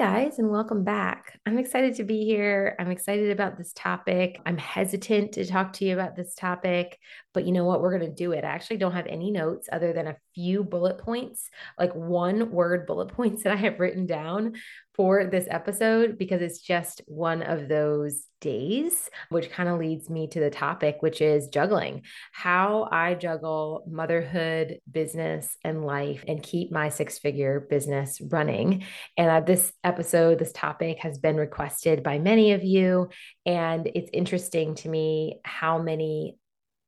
Guys, and welcome back. I'm excited to be here. I'm excited about this topic. I'm hesitant to talk to you about this topic, but you know what? We're going to do it. I actually don't have any notes other than a few bullet points, like one word bullet points that I have written down for this episode because it's just one of those days, which kind of leads me to the topic, which is juggling how I juggle motherhood, business, and life and keep my six figure business running. And uh, this episode, this topic has been requested by many of you. And it's interesting to me how many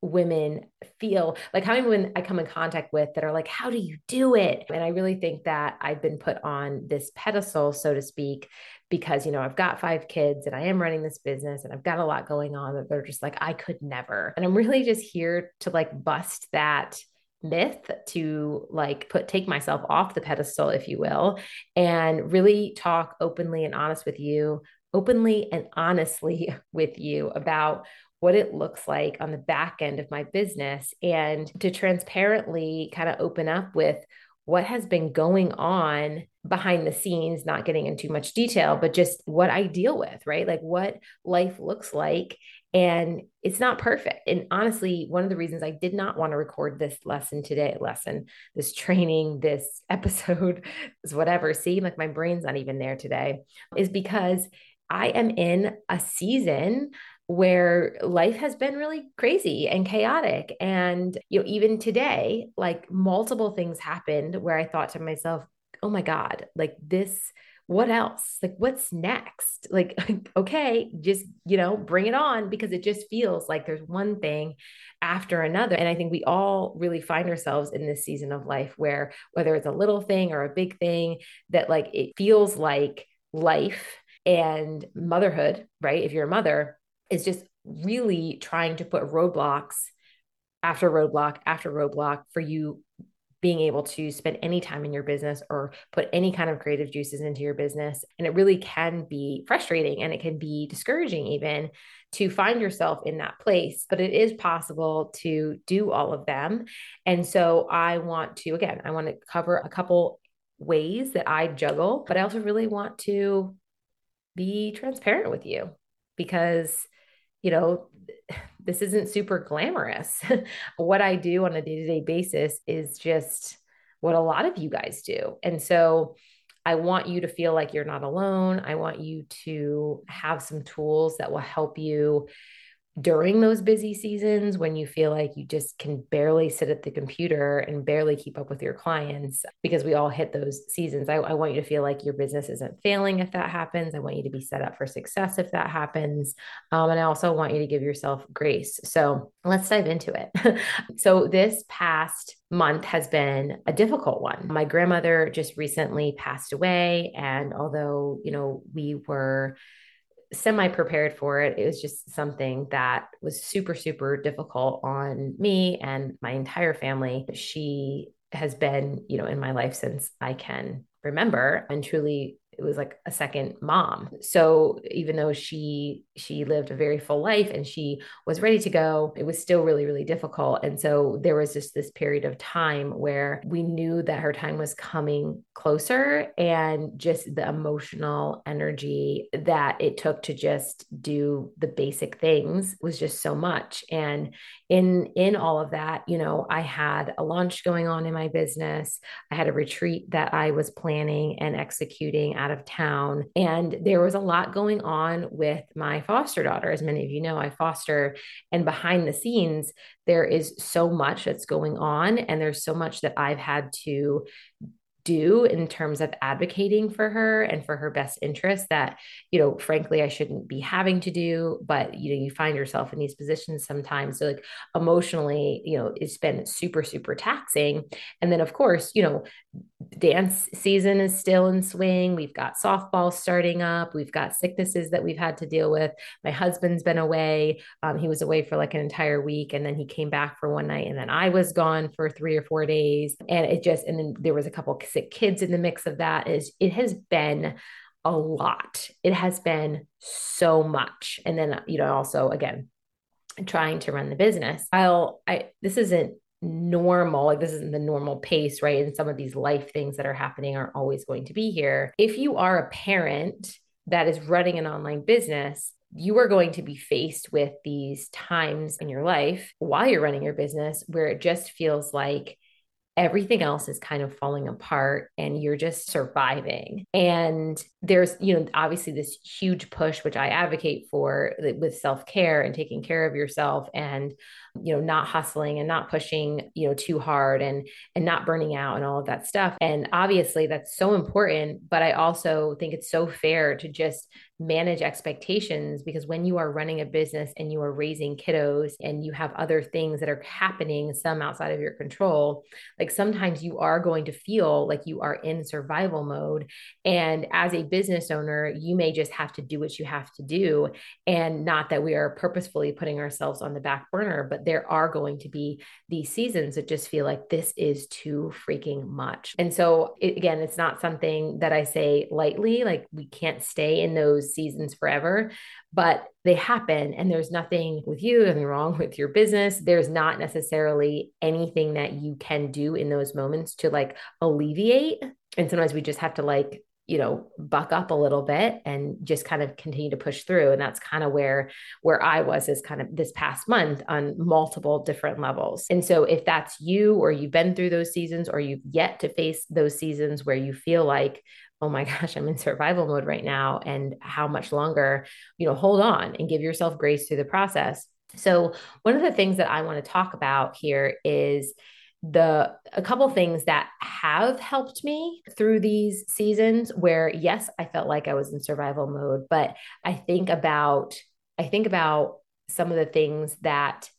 women feel like how many women I come in contact with that are like, how do you do it? And I really think that I've been put on this pedestal, so to speak, because, you know, I've got five kids and I am running this business and I've got a lot going on that they're just like, I could never. And I'm really just here to like bust that myth to like put take myself off the pedestal if you will and really talk openly and honest with you openly and honestly with you about what it looks like on the back end of my business and to transparently kind of open up with what has been going on behind the scenes, not getting into much detail, but just what I deal with, right? Like what life looks like. And it's not perfect. And honestly, one of the reasons I did not want to record this lesson today, lesson, this training, this episode, is whatever. See, like my brain's not even there today, is because I am in a season where life has been really crazy and chaotic. And you know even today like multiple things happened where i thought to myself oh my god like this what else? Like what's next? Like okay just you know bring it on because it just feels like there's one thing after another. And i think we all really find ourselves in this season of life where whether it's a little thing or a big thing that like it feels like life and motherhood right if you're a mother is just really trying to put roadblocks after roadblock after roadblock for you being able to spend any time in your business or put any kind of creative juices into your business. And it really can be frustrating and it can be discouraging, even to find yourself in that place. But it is possible to do all of them. And so I want to, again, I want to cover a couple ways that I juggle, but I also really want to be transparent with you because you know, this isn't super glamorous. what I do on a day to day basis is just what a lot of you guys do. And so I want you to feel like you're not alone. I want you to have some tools that will help you during those busy seasons when you feel like you just can barely sit at the computer and barely keep up with your clients because we all hit those seasons. I, I, want you to feel like your business isn't failing if that happens. I want you to be set up for success if that happens. Um, and i also want you to give yourself grace. So let's dive into it. So this past month has been a difficult one. My grandmother just recently passed away. And although you know we were semi prepared for it. It was just something that was super, super difficult on me and my entire family. She has been, you know, in my life since I can remember and truly it was like a second mom. So even though she she lived a very full life and she was ready to go it was still really really difficult. And so there was just this period of time where we knew that her time was coming closer and just the emotional energy that it took to just do the basic things was just so much. And in in all of that you know i had a launch going on in my business. I had a retreat that i was planning and executing out of town. And there was a lot going on with my foster daughter. As many of you know, I foster, and behind the scenes, there is so much that's going on. And there's so much that I've had to do in terms of advocating for her and for her best interest that you know frankly i shouldn't be having to do but you know you find yourself in these positions sometimes so like emotionally you know it's been super super taxing and then of course you know dance season is still in swing we've got softball starting up we've got sicknesses that we've had to deal with my husband's been away um, he was away for like an entire week and then he came back for one night and then i was gone for three or four days and it just and then there was a couple sick kids in the mix of that is it has been a lot. It has been so much. And then, you know, also again, trying to run the business. I'll I this isn't normal like this isn't the normal pace right and some of these life things that are happening aren't always going to be here if you are a parent that is running an online business you are going to be faced with these times in your life while you're running your business where it just feels like everything else is kind of falling apart and you're just surviving. And there's, you know, obviously this huge push, which I advocate for with self care and taking care of yourself and, you know, not hustling and not pushing, you know, too hard and, and not burning out and all of that stuff. And obviously that's so important. But I also think it's so fair to just manage expectations because when you are running a business and you are raising kiddos and you have other things that are happening, some outside of your control, like sometimes you are going to feel like you are in survival mode. And as a business owner, you may just have to do what you have to do. And not that we are purposefully putting ourselves on the back burner, but there are going to be these seasons that just feel like this is too freaking much. And so, it, again, it's not something that I say lightly, like we can't stay in those seasons forever, but they happen. And there's nothing with you, nothing wrong with your business. There's not necessarily anything that you can do in those moments to like alleviate. And sometimes we just have to like you know buck up a little bit and just kind of continue to push through and that's kind of where where i was is kind of this past month on multiple different levels and so if that's you or you've been through those seasons or you've yet to face those seasons where you feel like oh my gosh, I'm in survival mode right now. And how much longer, you know, hold on and give yourself grace through the process. So, one of the things that I want to talk about here is the a couple things that have helped me through these seasons where yes i felt like i was in survival mode but i think about i think about some of the things that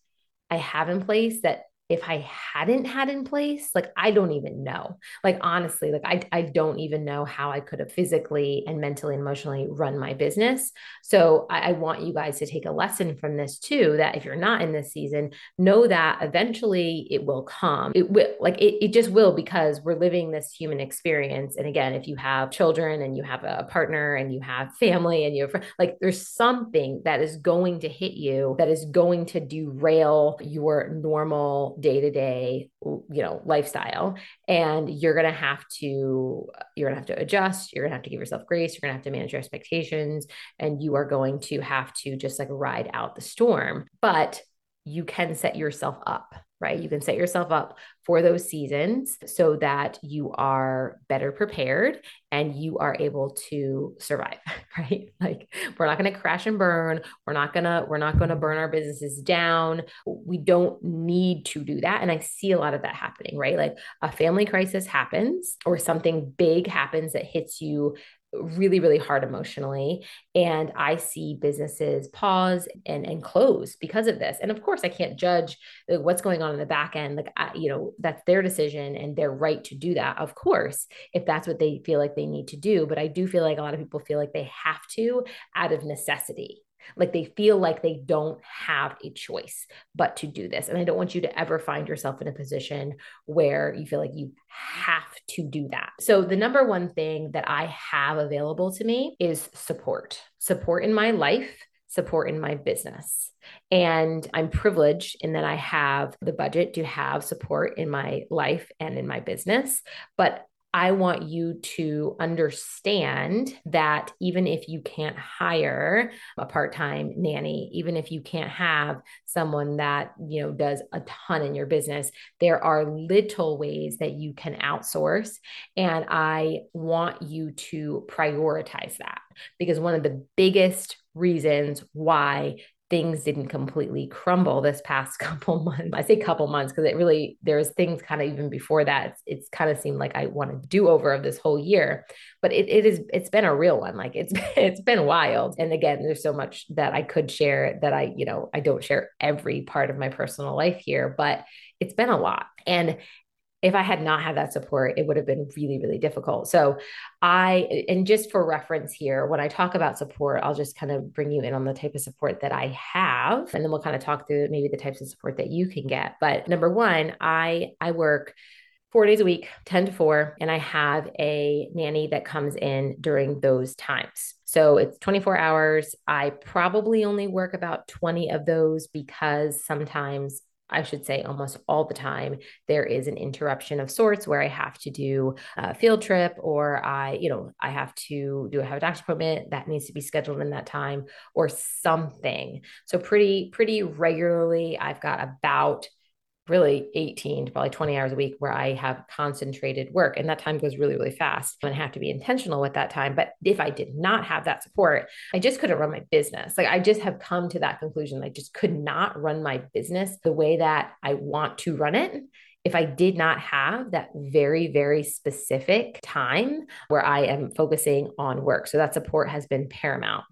i have in place that if I hadn't had in place, like I don't even know. Like honestly, like I I don't even know how I could have physically and mentally and emotionally run my business. So I, I want you guys to take a lesson from this too. That if you're not in this season, know that eventually it will come. It will like it, it just will because we're living this human experience. And again, if you have children and you have a partner and you have family and you have like there's something that is going to hit you that is going to derail your normal day to day, you know, lifestyle. And you're going to have to, you're going to have to adjust. You're going to have to give yourself grace. You're going to have to manage your expectations. And you are going to have to just like ride out the storm. But you can set yourself up right? You can set yourself up for those seasons so that you are better prepared and you are able to survive, right? Like we're not going to crash and burn. We're not going to we're not going to burn our businesses down. We don't need to do that and I see a lot of that happening, right? Like a family crisis happens or something big happens that hits you really really hard emotionally and i see businesses pause and and close because of this. And of course i can't judge what's going on in the back end like I, you know that's their decision and their right to do that of course if that's what they feel like they need to do. But i do feel like a lot of people feel like they have to out of necessity like they feel like they don't have a choice but to do this. And I don't want you to ever find yourself in a position where you feel like you have to do that. So, the number one thing that I have available to me is support support in my life, support in my business. And I'm privileged in that I have the budget to have support in my life and in my business. But I want you to understand that even if you can't hire a part-time nanny, even if you can't have someone that, you know, does a ton in your business, there are little ways that you can outsource. And I want you to prioritize that because one of the biggest reasons why things didn't completely crumble this past couple months. I say couple months because it really there's things kind of even before that. It's, it's kind of seemed like I want to do over of this whole year, but it, it is it's been a real one. Like it's it's been wild. And again, there's so much that I could share that I you know I don't share every part of my personal life here, but it's been a lot. And if I had not had that support, it would have been really, really difficult. So, I, and just for reference here, when I talk about support, I'll just kind of bring you in on the type of support that I have, and then we'll kind of talk through maybe the types of support that you can get. But number one, I, I work four days a week, 10 to four, and I have a nanny that comes in during those times. So it's 24 hours. I probably only work about 20 of those because sometimes I should say almost all the time, there is an interruption of sorts where I have to do a field trip or I, you know, I have to do a have a doctor's appointment that needs to be scheduled in that time or something. So pretty, pretty regularly, I've got about really 18 to probably 20 hours a week where I have concentrated work. And that time goes really, really fast. And I have to be intentional with that time. But if I did not have that support, I just couldn't run my business. Like I just have come to that conclusion. I just could not run my business the way that I want to run it if I did not have that very, very specific time where I am focusing on work. So that support has been paramount.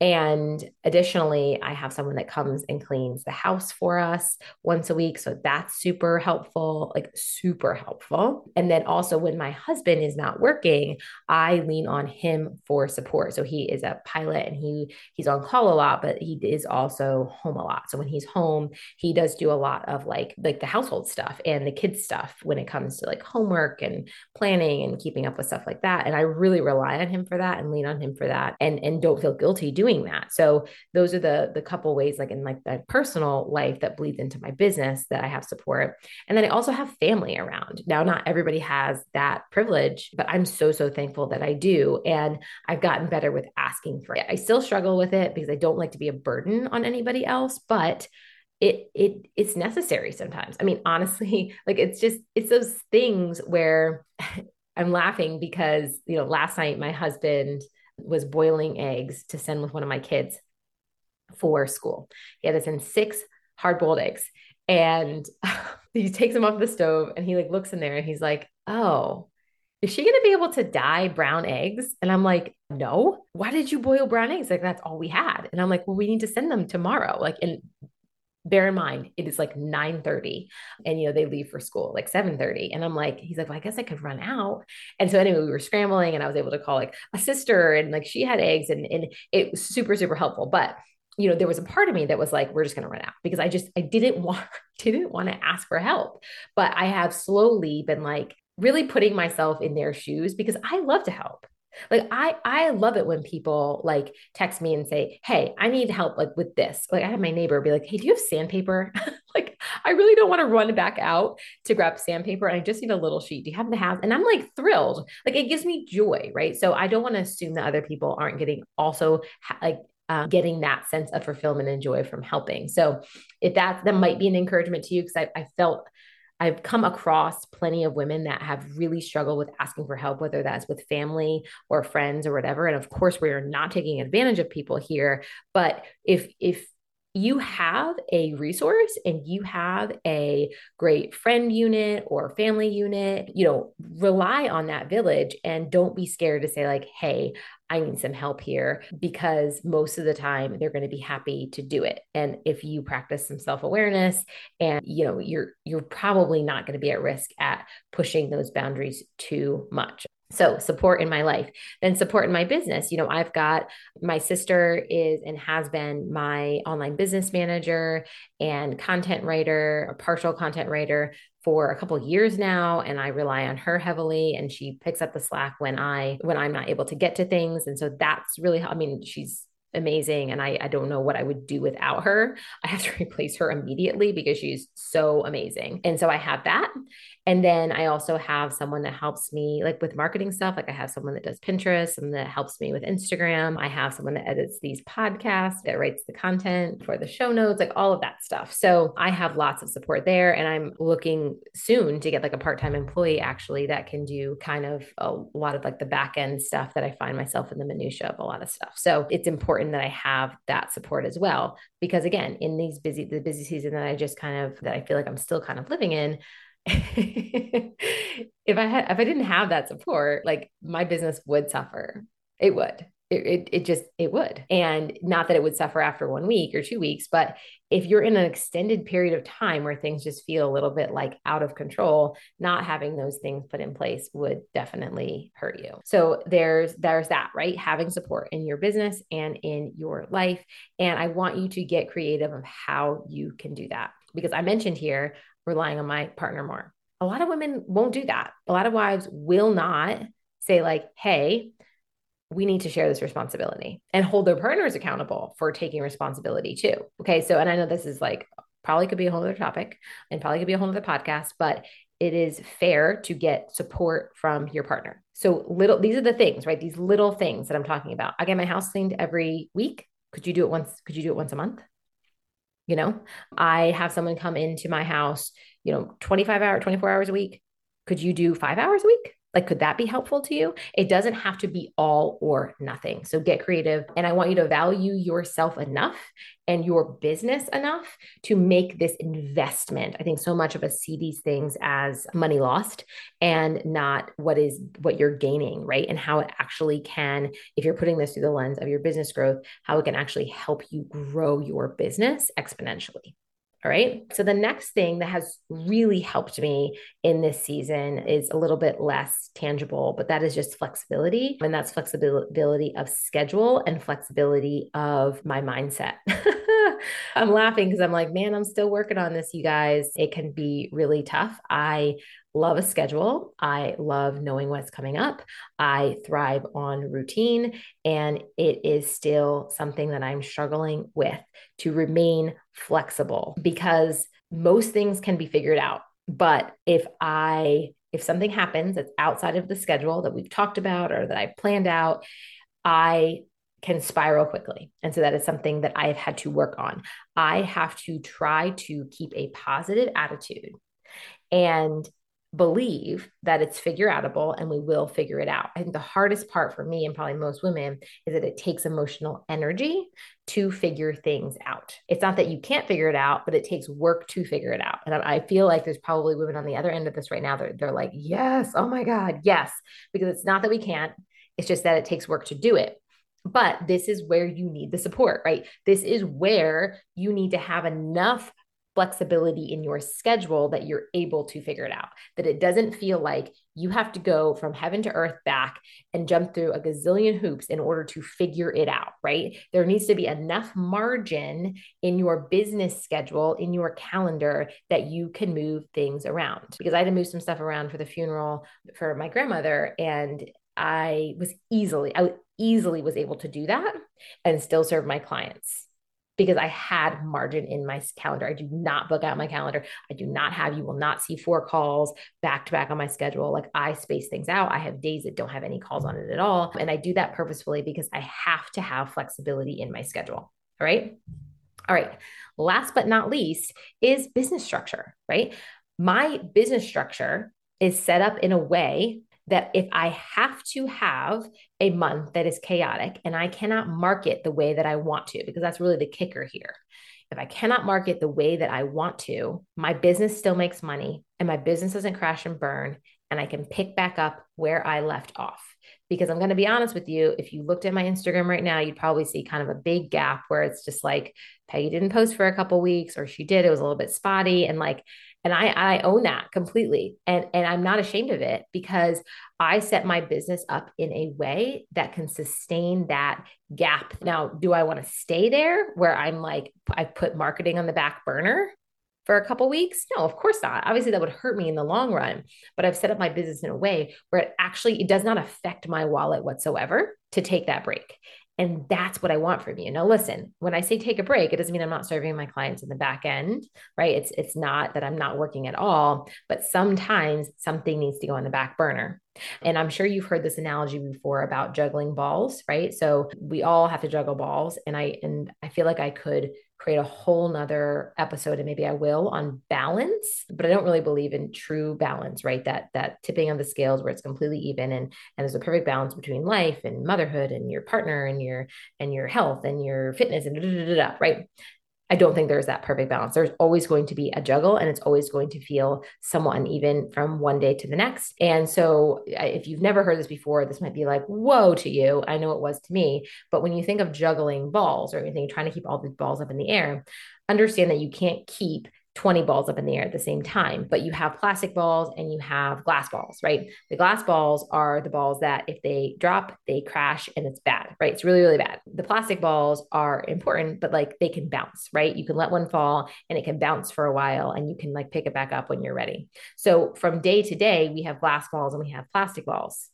And additionally, I have someone that comes and cleans the house for us once a week. So that's super helpful, like super helpful. And then also, when my husband is not working, I lean on him for support. So he is a pilot and he he's on call a lot, but he is also home a lot. So when he's home, he does do a lot of like like the household stuff and the kids stuff when it comes to like homework and planning and keeping up with stuff like that. And I really rely on him for that and lean on him for that and and don't feel guilty doing doing that. So those are the the couple ways like in like my personal life that bleeds into my business that I have support. And then I also have family around. Now not everybody has that privilege, but I'm so so thankful that I do and I've gotten better with asking for it. I still struggle with it because I don't like to be a burden on anybody else, but it it it's necessary sometimes. I mean, honestly, like it's just it's those things where I'm laughing because, you know, last night my husband was boiling eggs to send with one of my kids for school. He had to send six hard boiled eggs. And he takes them off the stove and he like looks in there and he's like, oh, is she going to be able to dye brown eggs? And I'm like, no. Why did you boil brown eggs? Like, that's all we had. And I'm like, well, we need to send them tomorrow. Like, and bear in mind it is like 9 30 and you know they leave for school like 7 30 and i'm like he's like well i guess i could run out. And so anyway we were scrambling and i was able to call like a sister and like she had eggs and, and it was super super helpful. But you know there was a part of me that was like we're just going to run out because i just i didn't want didn't want to ask for help. But i have slowly been like really putting myself in their shoes because i love to help like I I love it when people like text me and say, "Hey, I need help like with this." Like I had my neighbor be like, "Hey, do you have sandpaper?" like I really don't want to run back out to grab sandpaper and I just need a little sheet. Do you happen to have? And I'm like thrilled. Like it gives me joy, right? So I don't want to assume that other people aren't getting also like uh, getting that sense of fulfillment and joy from helping. So if that that might be an encouragement to you because I, I felt I've come across plenty of women that have really struggled with asking for help, whether that's with family or friends or whatever. And of course, we are not taking advantage of people here. But if if you have a resource and you have a great friend unit or family unit, you know, rely on that village and don't be scared to say, like, hey, I need some help here because most of the time they're going to be happy to do it. And if you practice some self-awareness and you know, you're you're probably not going to be at risk at pushing those boundaries too much. So, support in my life, then support in my business. You know, I've got my sister is and has been my online business manager and content writer, a partial content writer for a couple years now and I rely on her heavily and she picks up the slack when I when I'm not able to get to things and so that's really I mean she's amazing and I, I don't know what I would do without her. I have to replace her immediately because she's so amazing. And so I have that. And then I also have someone that helps me like with marketing stuff. Like I have someone that does Pinterest and that helps me with Instagram. I have someone that edits these podcasts, that writes the content for the show notes, like all of that stuff. So I have lots of support there. And I'm looking soon to get like a part-time employee actually that can do kind of a lot of like the back end stuff that I find myself in the minutia of a lot of stuff. So it's important that I have that support as well. Because again, in these busy, the busy season that I just kind of, that I feel like I'm still kind of living in, if I had, if I didn't have that support, like my business would suffer. It would. It, it, it, just it would. And not that it would suffer after one week or two weeks but if you're in an extended period of time where things just feel a little bit like out of control not having those things put in place would definitely hurt you. So there's there's that right? Having support in your business and in your life. And i want you to get creative of how you can do that. Because i mentioned here relying on my partner more a lot of women won't do that a lot of wives will not say like hey we need to share this responsibility and hold their partners accountable for taking responsibility too. Okay. So, and I know this is like probably could be a whole other topic and probably could be a whole other podcast, but it is fair to get support from your partner. So, little, these are the things, right? These little things that I'm talking about. I get my house cleaned every week. Could you do it once? Could you do it once a month? You know, I have someone come into my house, you know, 25 hour, 24 hours a week. Could you do five hours a week? Like, could that be helpful to you? It doesn't have to be all or nothing. So get creative. And I want you to value yourself enough and your business enough to make this investment. I think so much of us see these things as money lost and not what is what you're gaining, right? And how it actually can, if you're putting this through the lens of your business growth, how it can actually help you grow your business exponentially. All right. So the next thing that has really helped me in this season is a little bit less tangible, but that is just flexibility. And that's flexibility of schedule and flexibility of my mindset. I'm laughing because I'm like, man, I'm still working on this, you guys. It can be really tough. I love a schedule. I love knowing what's coming up. I thrive on routine, and it is still something that I'm struggling with to remain flexible because most things can be figured out. But if I if something happens that's outside of the schedule that we've talked about or that I've planned out, I can spiral quickly. And so that is something that I've had to work on. I have to try to keep a positive attitude and believe that it's figure outable and we will figure it out. I think the hardest part for me and probably most women is that it takes emotional energy to figure things out. It's not that you can't figure it out, but it takes work to figure it out. And I feel like there's probably women on the other end of this right now. They're, they're like, yes, oh my God, yes, because it's not that we can't, it's just that it takes work to do it. But this is where you need the support, right? This is where you need to have enough flexibility in your schedule that you're able to figure it out. That it doesn't feel like you have to go from heaven to earth back and jump through a gazillion hoops in order to figure it out, right? There needs to be enough margin in your business schedule, in your calendar, that you can move things around. Because I had to move some stuff around for the funeral for my grandmother, and I was easily, I easily was able to do that and still serve my clients because I had margin in my calendar. I do not book out my calendar. I do not have, you will not see four calls back to back on my schedule. Like I space things out. I have days that don't have any calls on it at all. And I do that purposefully because I have to have flexibility in my schedule. All right. All right. Last but not least is business structure, right? My business structure is set up in a way that if I have to have a month that is chaotic and I cannot market the way that I want to, because that's really the kicker here. If I cannot market the way that I want to, my business still makes money and my business doesn't crash and burn, and I can pick back up where I left off. Because I'm going to be honest with you, if you looked at my Instagram right now, you'd probably see kind of a big gap where it's just like Peggy didn't post for a couple weeks, or she did, it was a little bit spotty. And like, and I, I own that completely. And, and I'm not ashamed of it because I set my business up in a way that can sustain that gap. Now, do I want to stay there where I'm like, I put marketing on the back burner? for a couple weeks? No, of course not. Obviously that would hurt me in the long run, but I've set up my business in a way where it actually it does not affect my wallet whatsoever to take that break. And that's what I want from you. Now, listen, when I say take a break, it doesn't mean I'm not serving my clients in the back end, right? It's it's not that I'm not working at all, but sometimes something needs to go on the back burner. And I'm sure you've heard this analogy before about juggling balls, right? So we all have to juggle balls. And I and I feel like I could create a whole nother episode and maybe I will on balance, but I don't really believe in true balance, right? That that tipping of the scales where it's completely even and and there's a perfect balance between life and motherhood and your partner and your and your health and your fitness and da, da, da, right? I don't think there's that perfect balance. There's always going to be a juggle and it's always going to feel somewhat uneven from one day to the next. And so, if you've never heard this before, this might be like, whoa to you. I know it was to me. But when you think of juggling balls or anything, trying to keep all these balls up in the air, understand that you can't keep 20 balls up in the air at the same time, but you have plastic balls and you have glass balls, right? The glass balls are the balls that if they drop, they crash and it's bad, right? It's really, really bad. The plastic balls are important, but like they can bounce, right? You can let one fall and it can bounce for a while and you can like pick it back up when you're ready. So from day to day, we have glass balls and we have plastic balls.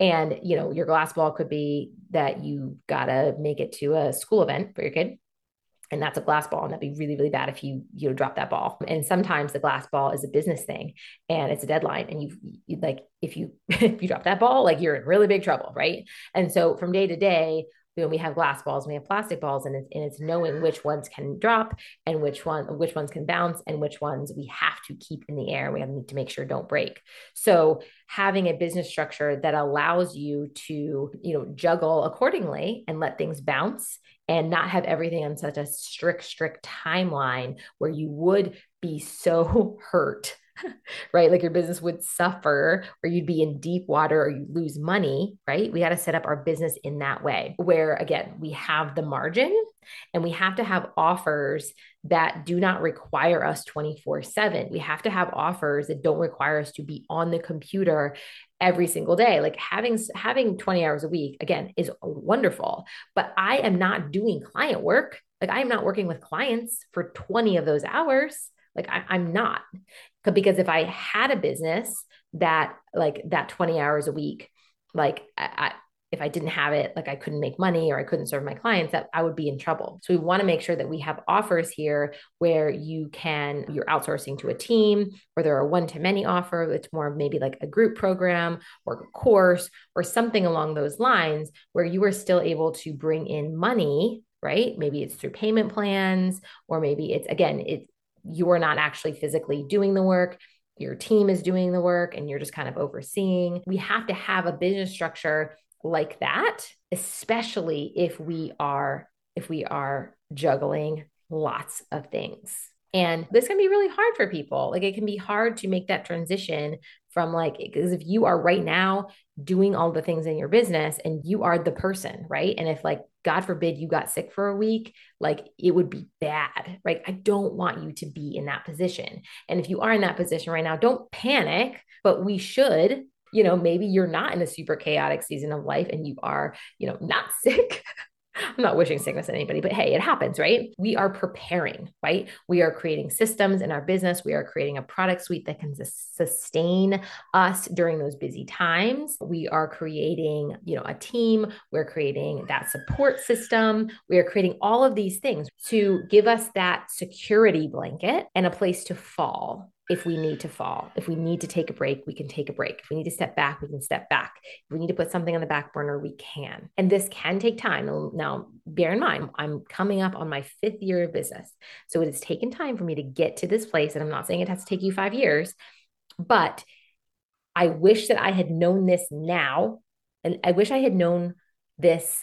And you know, your glass ball could be that you gotta make it to a school event for your kid and that's a glass ball and that'd be really really bad if you you know drop that ball and sometimes the glass ball is a business thing and it's a deadline and you, you like if you if you drop that ball like you're in really big trouble right and so from day to day you know, we have glass balls, we have plastic balls, and it's, and it's knowing which ones can drop and which one which ones can bounce and which ones we have to keep in the air. We have to make sure don't break. So having a business structure that allows you to you know juggle accordingly and let things bounce and not have everything on such a strict, strict timeline where you would be so hurt, right? Like your business would suffer or you'd be in deep water or you lose money, right? We got to set up our business in that way where, again, we have the margin and we have to have offers that do not require us 24 7. We have to have offers that don't require us to be on the computer every single day. Like having having 20 hours a week again is wonderful but i am not doing client work. Like i am not working with clients for 20 of those hours. Like I, i'm not. Because if i had a business that like that 20 hours a week like I, if I didn't have it, like I couldn't make money or I couldn't serve my clients, that I would be in trouble. So we want to make sure that we have offers here where you can, you're outsourcing to a team, or there are one to many offer. It's more maybe like a group program or a course or something along those lines where you are still able to bring in money, right? Maybe it's through payment plans, or maybe it's again, it's you are not actually physically doing the work your team is doing the work and you're just kind of overseeing. We have to have a business structure like that, especially if we are if we are juggling lots of things. And this can be really hard for people. Like it can be hard to make that transition from like because if you are right now doing all the things in your business and you are the person, right? And if like God forbid you got sick for a week, like it would be bad, right? I don't want you to be in that position. And if you are in that position right now, don't panic, but we should you know, maybe you're not in a super chaotic season of life and you are, you know, not sick. I'm not wishing sickness on anybody, but hey, it happens, right? We are preparing, right? We are creating systems in our business. We are creating a product suite that can sustain us during those busy times. We are creating, you know, a team. We're creating that support system. We are creating all of these things to give us that security blanket and a place to fall if we need to fall. If we need to take a break, we can take a break. If we need to step back, we can step back. If we need to put something on the back burner, we can. And this can take time. Now, bear in mind, I'm coming up on my fifth year of business. So it has taken time for me to get to this place. And I'm not saying it has to take you five years, but I wish that I had known this now. And I wish I had known this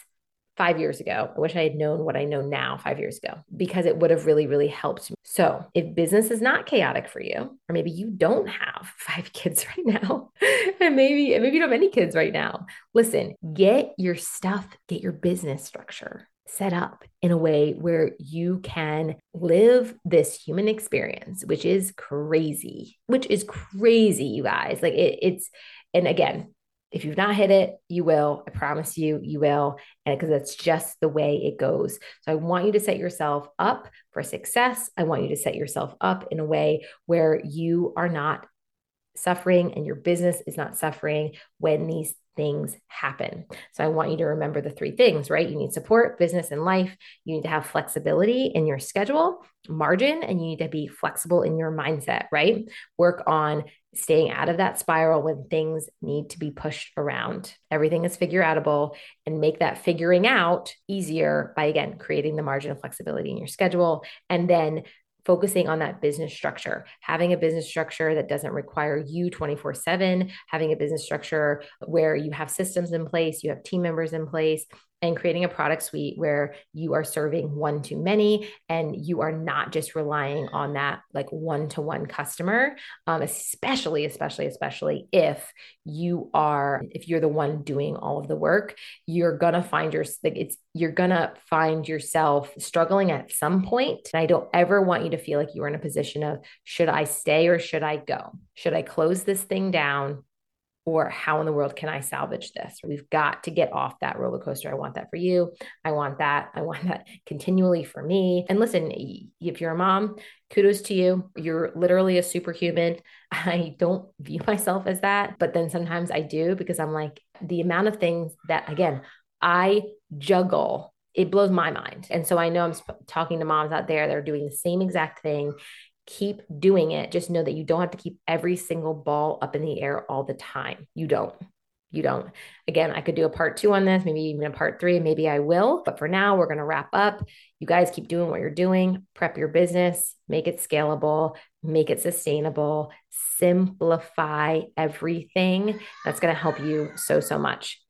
five years ago. I wish I had known what I know now five years ago because it would have really, really helped me. So, if business is not chaotic for you, or maybe you don't have five kids right now, and maybe, maybe you don't have any kids right now, listen, get your stuff, get your business structure set up in a way where you can live this human experience, which is crazy, which is crazy, you guys. Like it, it's, and again, if you've not hit it, you will. I promise you, you will. And because that's just the way it goes. So I want you to set yourself up for success. I want you to set yourself up in a way where you are not suffering and your business is not suffering when these things happen. So I want you to remember the three things, right? You need support, business, and life. You need to have flexibility in your schedule, margin, and you need to be flexible in your mindset, right? Work on staying out of that spiral when things need to be pushed around. Everything is figure outable and make that figuring out easier by again creating the margin of flexibility in your schedule and then focusing on that business structure, having a business structure that doesn't require you 24 7, having a business structure where you have systems in place, you have team members in place, and creating a product suite where you are serving one to many and you are not just relying on that like one to one customer um, especially especially especially if you are if you're the one doing all of the work you're gonna find your like it's you're gonna find yourself struggling at some point. and i don't ever want you to feel like you're in a position of should i stay or should i go should i close this thing down or how in the world can I salvage this? We've got to get off that roller coaster. I want that for you. I want that. I want that continually for me. And listen, if you're a mom, kudos to you. You're literally a superhuman. I don't view myself as that, but then sometimes I do because I'm like, the amount of things that, again, I juggle it blows my mind. And so I know I'm sp- talking to moms out there that are doing the same exact thing keep doing it. Just know that you don't have to keep every single ball up in the air all the time. You don't. You don't. Again, I could do a part two on this, maybe even a part three, maybe I will. But for now, we're going to wrap up. You guys keep doing what you're doing, prep your business, make it scalable, make it sustainable, simplify everything. That's going to help you so, so much.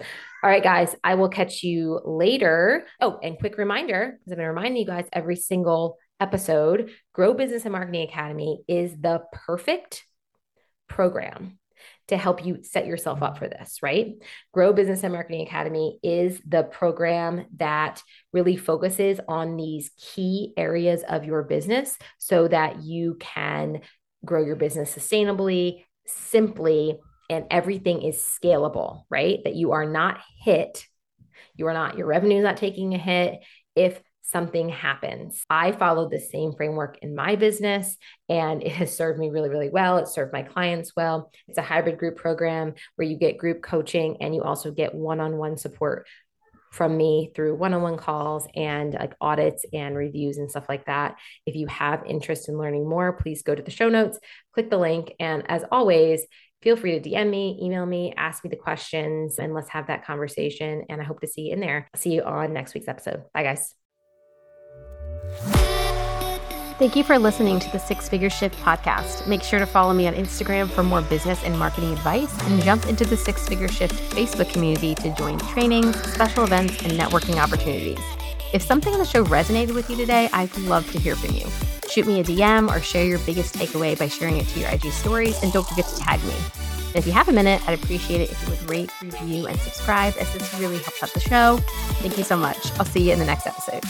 All right, guys, I will catch you later. Oh, and quick reminder because I've been reminding you guys every single episode, Grow Business and Marketing Academy is the perfect program to help you set yourself up for this, right? Grow Business and Marketing Academy is the program that really focuses on these key areas of your business so that you can grow your business sustainably, simply, and everything is scalable, right? That you are not hit. You are not, your revenue is not taking a hit. If something happens. I followed the same framework in my business and it has served me really, really well. It served my clients well. It's a hybrid group program where you get group coaching and you also get one on one support from me through one-on-one calls and like audits and reviews and stuff like that. If you have interest in learning more, please go to the show notes, click the link, and as always, feel free to DM me, email me, ask me the questions, and let's have that conversation. And I hope to see you in there. see you on next week's episode. Bye, guys. Thank you for listening to the Six Figure Shift podcast. Make sure to follow me on Instagram for more business and marketing advice and jump into the Six Figure Shift Facebook community to join trainings, special events, and networking opportunities. If something in the show resonated with you today, I'd love to hear from you. Shoot me a DM or share your biggest takeaway by sharing it to your IG stories, and don't forget to tag me. And if you have a minute, I'd appreciate it if you would rate, review, and subscribe, as this really helps out the show. Thank you so much. I'll see you in the next episode.